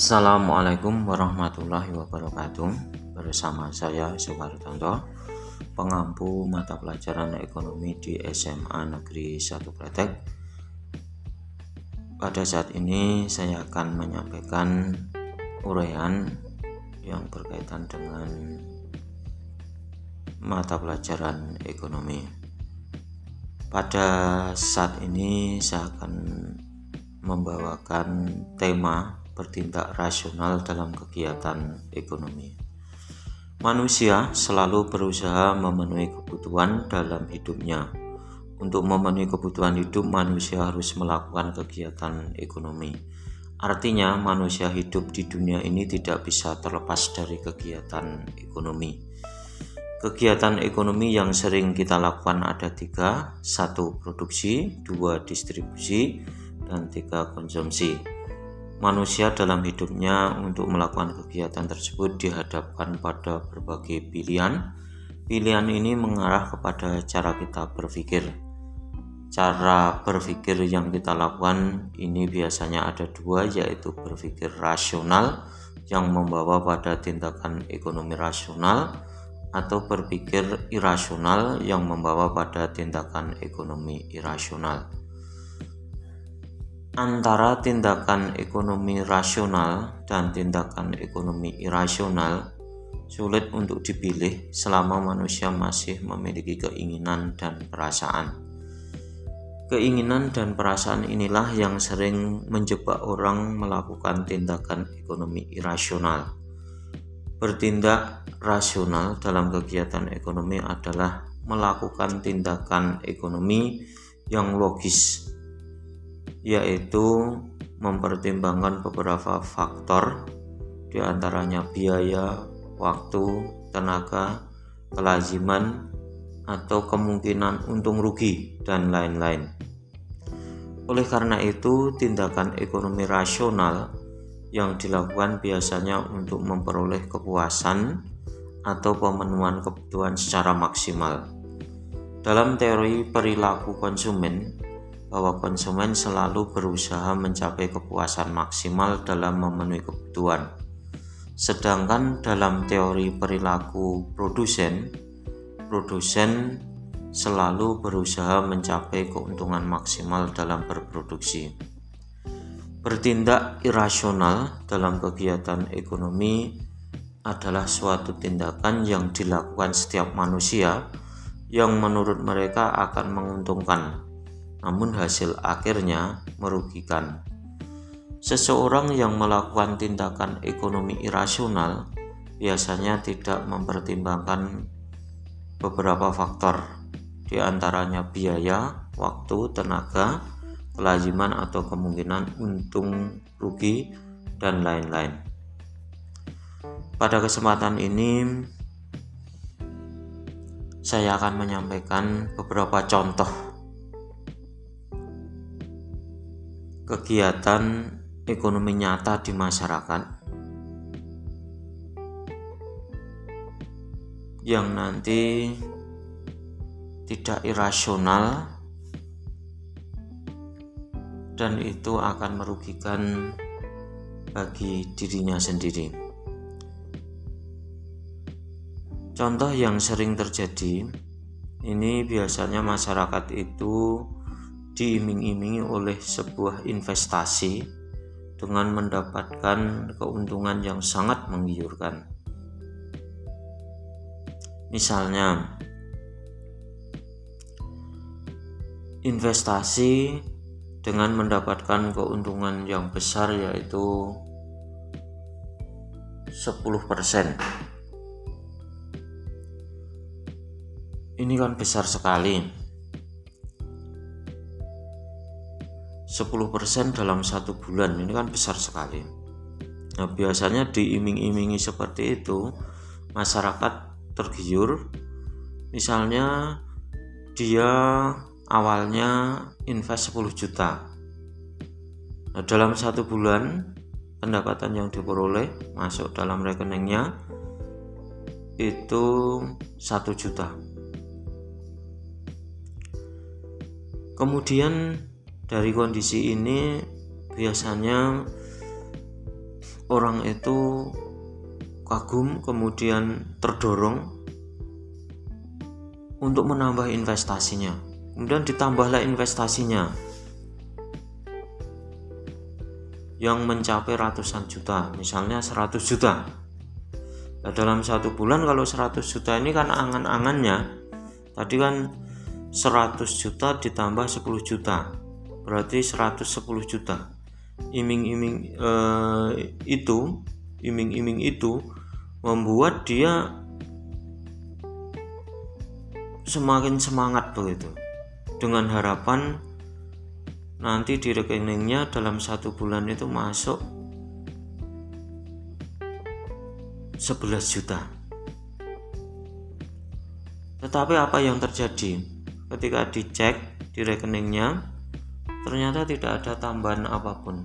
Assalamualaikum warahmatullahi wabarakatuh. Bersama saya Soekartanto Pengampu mata pelajaran ekonomi di SMA Negeri 1 Kretek. Pada saat ini saya akan menyampaikan uraian yang berkaitan dengan mata pelajaran ekonomi. Pada saat ini saya akan membawakan tema bertindak rasional dalam kegiatan ekonomi. Manusia selalu berusaha memenuhi kebutuhan dalam hidupnya. Untuk memenuhi kebutuhan hidup, manusia harus melakukan kegiatan ekonomi. Artinya, manusia hidup di dunia ini tidak bisa terlepas dari kegiatan ekonomi. Kegiatan ekonomi yang sering kita lakukan ada tiga: satu produksi, dua distribusi, dan tiga konsumsi. Manusia dalam hidupnya untuk melakukan kegiatan tersebut dihadapkan pada berbagai pilihan. Pilihan ini mengarah kepada cara kita berpikir. Cara berpikir yang kita lakukan ini biasanya ada dua, yaitu berpikir rasional yang membawa pada tindakan ekonomi rasional atau berpikir irasional yang membawa pada tindakan ekonomi irasional antara tindakan ekonomi rasional dan tindakan ekonomi irasional sulit untuk dipilih selama manusia masih memiliki keinginan dan perasaan. Keinginan dan perasaan inilah yang sering menjebak orang melakukan tindakan ekonomi irasional. Bertindak rasional dalam kegiatan ekonomi adalah melakukan tindakan ekonomi yang logis yaitu mempertimbangkan beberapa faktor di antaranya biaya, waktu, tenaga, kelaziman, atau kemungkinan untung rugi, dan lain-lain. Oleh karena itu, tindakan ekonomi rasional yang dilakukan biasanya untuk memperoleh kepuasan atau pemenuhan kebutuhan secara maksimal. Dalam teori perilaku konsumen, bahwa konsumen selalu berusaha mencapai kepuasan maksimal dalam memenuhi kebutuhan. Sedangkan dalam teori perilaku produsen, produsen selalu berusaha mencapai keuntungan maksimal dalam berproduksi. Bertindak irasional dalam kegiatan ekonomi adalah suatu tindakan yang dilakukan setiap manusia yang menurut mereka akan menguntungkan namun hasil akhirnya merugikan. Seseorang yang melakukan tindakan ekonomi irasional biasanya tidak mempertimbangkan beberapa faktor, di antaranya biaya, waktu, tenaga, kelaziman atau kemungkinan untung rugi, dan lain-lain. Pada kesempatan ini, saya akan menyampaikan beberapa contoh kegiatan ekonomi nyata di masyarakat yang nanti tidak irasional dan itu akan merugikan bagi dirinya sendiri. Contoh yang sering terjadi ini biasanya masyarakat itu diiming-imingi oleh sebuah investasi dengan mendapatkan keuntungan yang sangat menggiurkan. Misalnya, investasi dengan mendapatkan keuntungan yang besar yaitu 10%. Ini kan besar sekali. 10% dalam satu bulan. Ini kan besar sekali. Nah biasanya diiming-imingi seperti itu masyarakat tergiur. Misalnya dia awalnya invest 10 juta. Nah, dalam satu bulan pendapatan yang diperoleh masuk dalam rekeningnya itu satu juta. Kemudian dari kondisi ini biasanya orang itu kagum kemudian terdorong untuk menambah investasinya. Kemudian ditambahlah investasinya. Yang mencapai ratusan juta misalnya 100 juta. Nah, dalam satu bulan kalau 100 juta ini kan angan-angannya. Tadi kan 100 juta ditambah 10 juta berarti 110 juta. Iming-iming eh, itu iming-iming itu membuat dia semakin semangat begitu. Dengan harapan nanti di rekeningnya dalam satu bulan itu masuk 11 juta. Tetapi apa yang terjadi? Ketika dicek di rekeningnya ternyata tidak ada tambahan apa pun.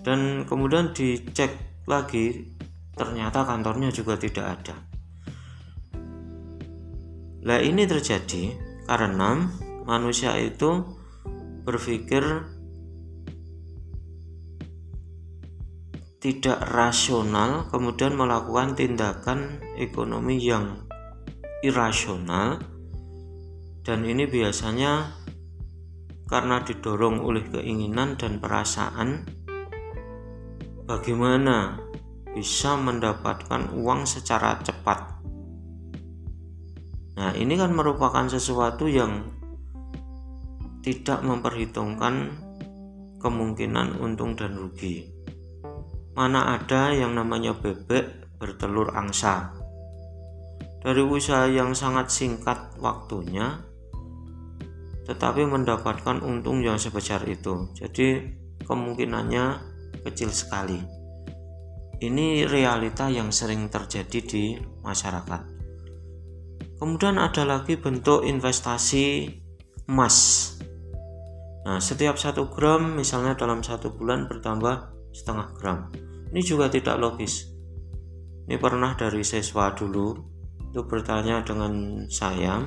Dan kemudian dicek lagi ternyata kantornya juga tidak ada. Lah ini terjadi karena manusia itu berpikir tidak rasional kemudian melakukan tindakan ekonomi yang irasional. Dan ini biasanya karena didorong oleh keinginan dan perasaan bagaimana bisa mendapatkan uang secara cepat nah ini kan merupakan sesuatu yang tidak memperhitungkan kemungkinan untung dan rugi. Mana ada yang namanya bebek bertelur angsa. Dari usaha yang sangat singkat waktunya, tetapi mendapatkan untung yang sebesar itu. Jadi kemungkinannya kecil sekali. Ini realita yang sering terjadi di masyarakat. Kemudian ada lagi bentuk investasi emas Nah, setiap satu gram misalnya dalam satu bulan bertambah setengah gram. Ini juga tidak logis. Ini pernah dari siswa dulu itu bertanya dengan saya,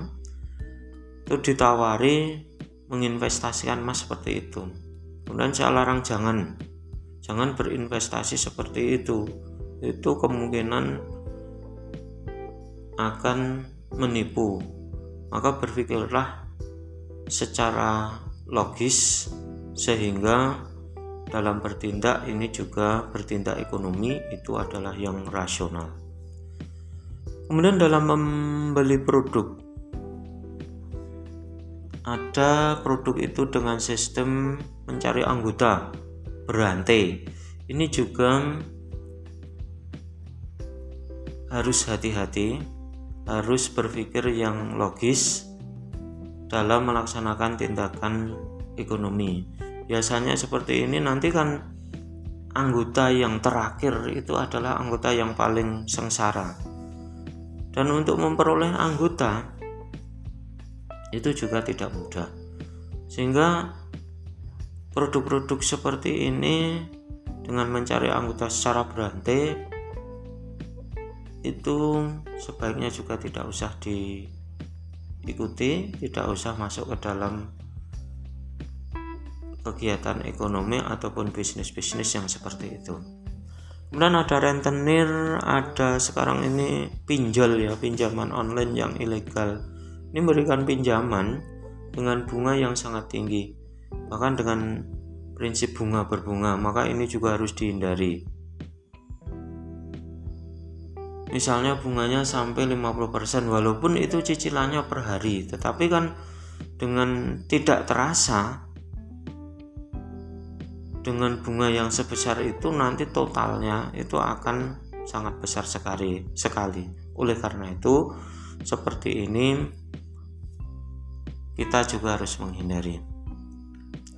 itu ditawari menginvestasikan emas seperti itu. Kemudian saya larang jangan, jangan berinvestasi seperti itu. Itu kemungkinan akan menipu. Maka berpikirlah secara logis sehingga dalam bertindak ini juga bertindak ekonomi itu adalah yang rasional. Kemudian dalam membeli produk ada produk itu dengan sistem mencari anggota berantai. Ini juga harus hati-hati, harus berpikir yang logis dalam melaksanakan tindakan ekonomi. Biasanya seperti ini nanti kan anggota yang terakhir itu adalah anggota yang paling sengsara. Dan untuk memperoleh anggota itu juga tidak mudah. Sehingga produk-produk seperti ini dengan mencari anggota secara berantai itu sebaiknya juga tidak usah di ikuti tidak usah masuk ke dalam kegiatan ekonomi ataupun bisnis-bisnis yang seperti itu kemudian ada rentenir ada sekarang ini pinjol ya pinjaman online yang ilegal ini memberikan pinjaman dengan bunga yang sangat tinggi. Bahkan dengan prinsip bunga berbunga maka ini juga harus dihindari. Misalnya bunganya sampai 50% walaupun itu cicilannya per hari tetapi kan dengan tidak terasa dengan bunga yang sebesar itu nanti totalnya itu akan sangat besar sekali sekali. Oleh karena itu seperti ini kita juga harus menghindari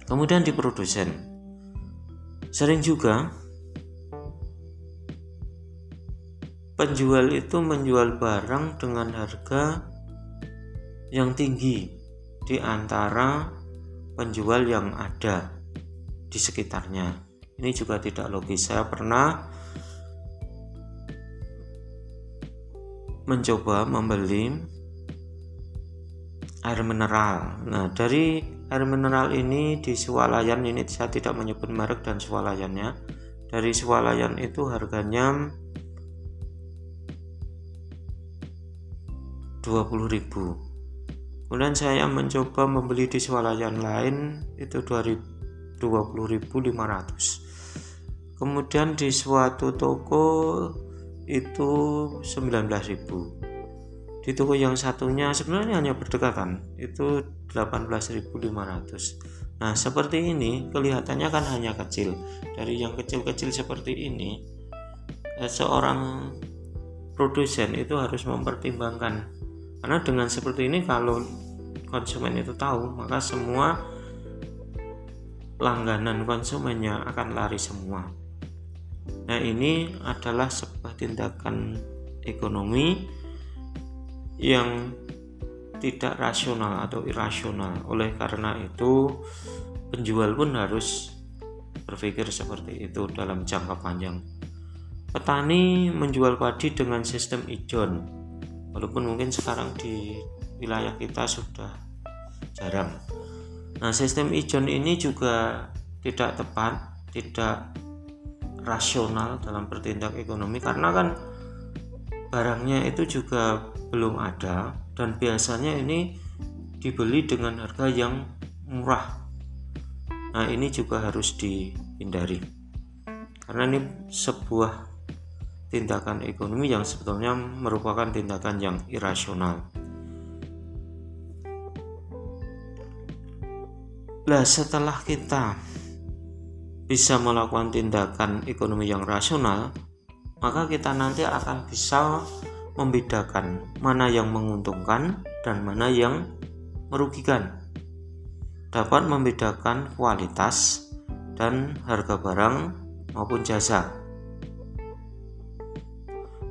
kemudian di produsen sering juga penjual itu menjual barang dengan harga yang tinggi di antara penjual yang ada di sekitarnya. Ini juga tidak logis. Saya pernah mencoba membeli air mineral. Nah, dari air mineral ini di swalayan ini saya tidak menyebut merek dan swalayannya dari swalayan itu harganya 20.000 kemudian saya mencoba membeli di swalayan lain itu 20.500 kemudian di suatu toko itu 19.000 di toko yang satunya sebenarnya hanya berdekatan itu 18.500 nah seperti ini kelihatannya kan hanya kecil. Dari yang kecil-kecil seperti ini eh, seorang produsen itu harus mempertimbangkan. Karena dengan seperti ini kalau konsumen itu tahu maka semua langganan konsumennya akan lari semua. Nah ini adalah sebuah tindakan ekonomi yang tidak rasional atau irasional oleh karena itu penjual pun harus berpikir seperti itu dalam jangka panjang. Petani menjual padi dengan sistem ijon walaupun mungkin sekarang di wilayah kita sudah jarang. Nah sistem ijon ini juga tidak tepat tidak rasional dalam bertindak ekonomi karena kan barangnya itu juga belum ada dan biasanya ini dibeli dengan harga yang murah nah ini juga harus dihindari karena ini sebuah tindakan ekonomi yang sebetulnya merupakan tindakan yang irasional. Nah, setelah kita bisa melakukan tindakan ekonomi yang rasional, maka kita nanti akan bisa membedakan mana yang menguntungkan dan mana yang merugikan. Dapat membedakan kualitas dan harga barang maupun jasa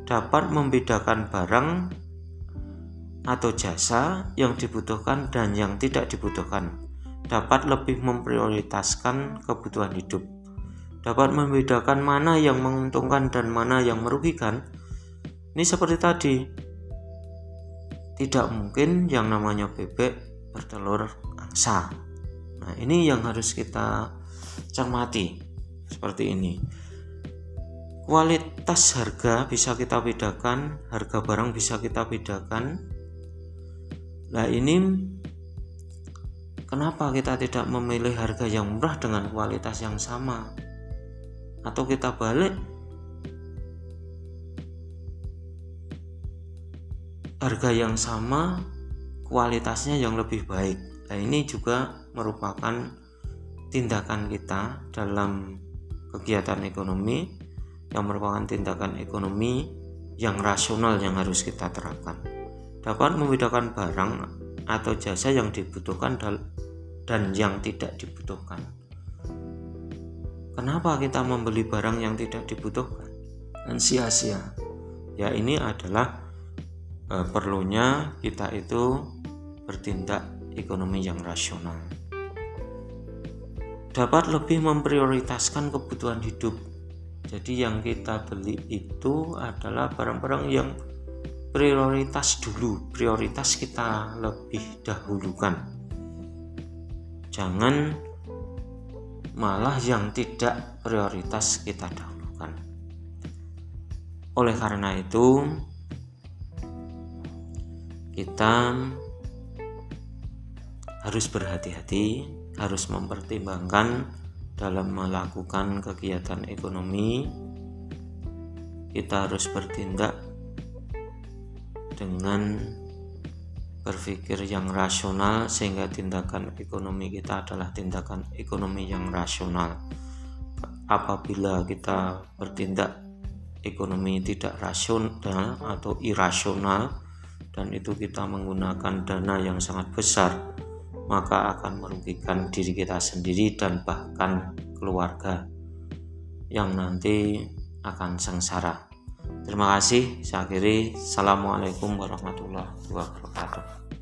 dapat membedakan barang atau jasa yang dibutuhkan dan yang tidak dibutuhkan, dapat lebih memprioritaskan kebutuhan hidup, dapat membedakan mana yang menguntungkan dan mana yang merugikan. Ini seperti tadi, tidak mungkin yang namanya bebek bertelur angsa. Nah, ini yang harus kita cermati seperti ini. Kualitas harga bisa kita bedakan, harga barang bisa kita bedakan. Nah, ini kenapa kita tidak memilih harga yang murah dengan kualitas yang sama? Atau kita balik harga yang sama kualitasnya yang lebih baik. Nah, ini juga merupakan tindakan kita dalam kegiatan ekonomi yang merupakan tindakan ekonomi yang rasional yang harus kita terapkan. Dapat membedakan barang atau jasa yang dibutuhkan dan yang tidak dibutuhkan. Kenapa kita membeli barang yang tidak dibutuhkan dan sia-sia? Ya ini adalah e, perlunya kita itu bertindak ekonomi yang rasional. Dapat lebih memprioritaskan kebutuhan hidup. Jadi yang kita beli itu adalah barang-barang yang prioritas dulu prioritas kita lebih dahulukan. Jangan malah yang tidak prioritas kita dahulukan. Oleh karena itu kita harus berhati-hati harus mempertimbangkan dalam melakukan kegiatan ekonomi. Kita harus bertindak dengan berpikir yang rasional sehingga tindakan ekonomi kita adalah tindakan ekonomi yang rasional. Apabila kita bertindak ekonomi tidak rasional atau irasional dan itu kita menggunakan dana yang sangat besar maka akan merugikan diri kita sendiri dan bahkan keluarga yang nanti akan sengsara. Terima kasih. Saya akhiri. Assalamualaikum warahmatullahi wabarakatuh.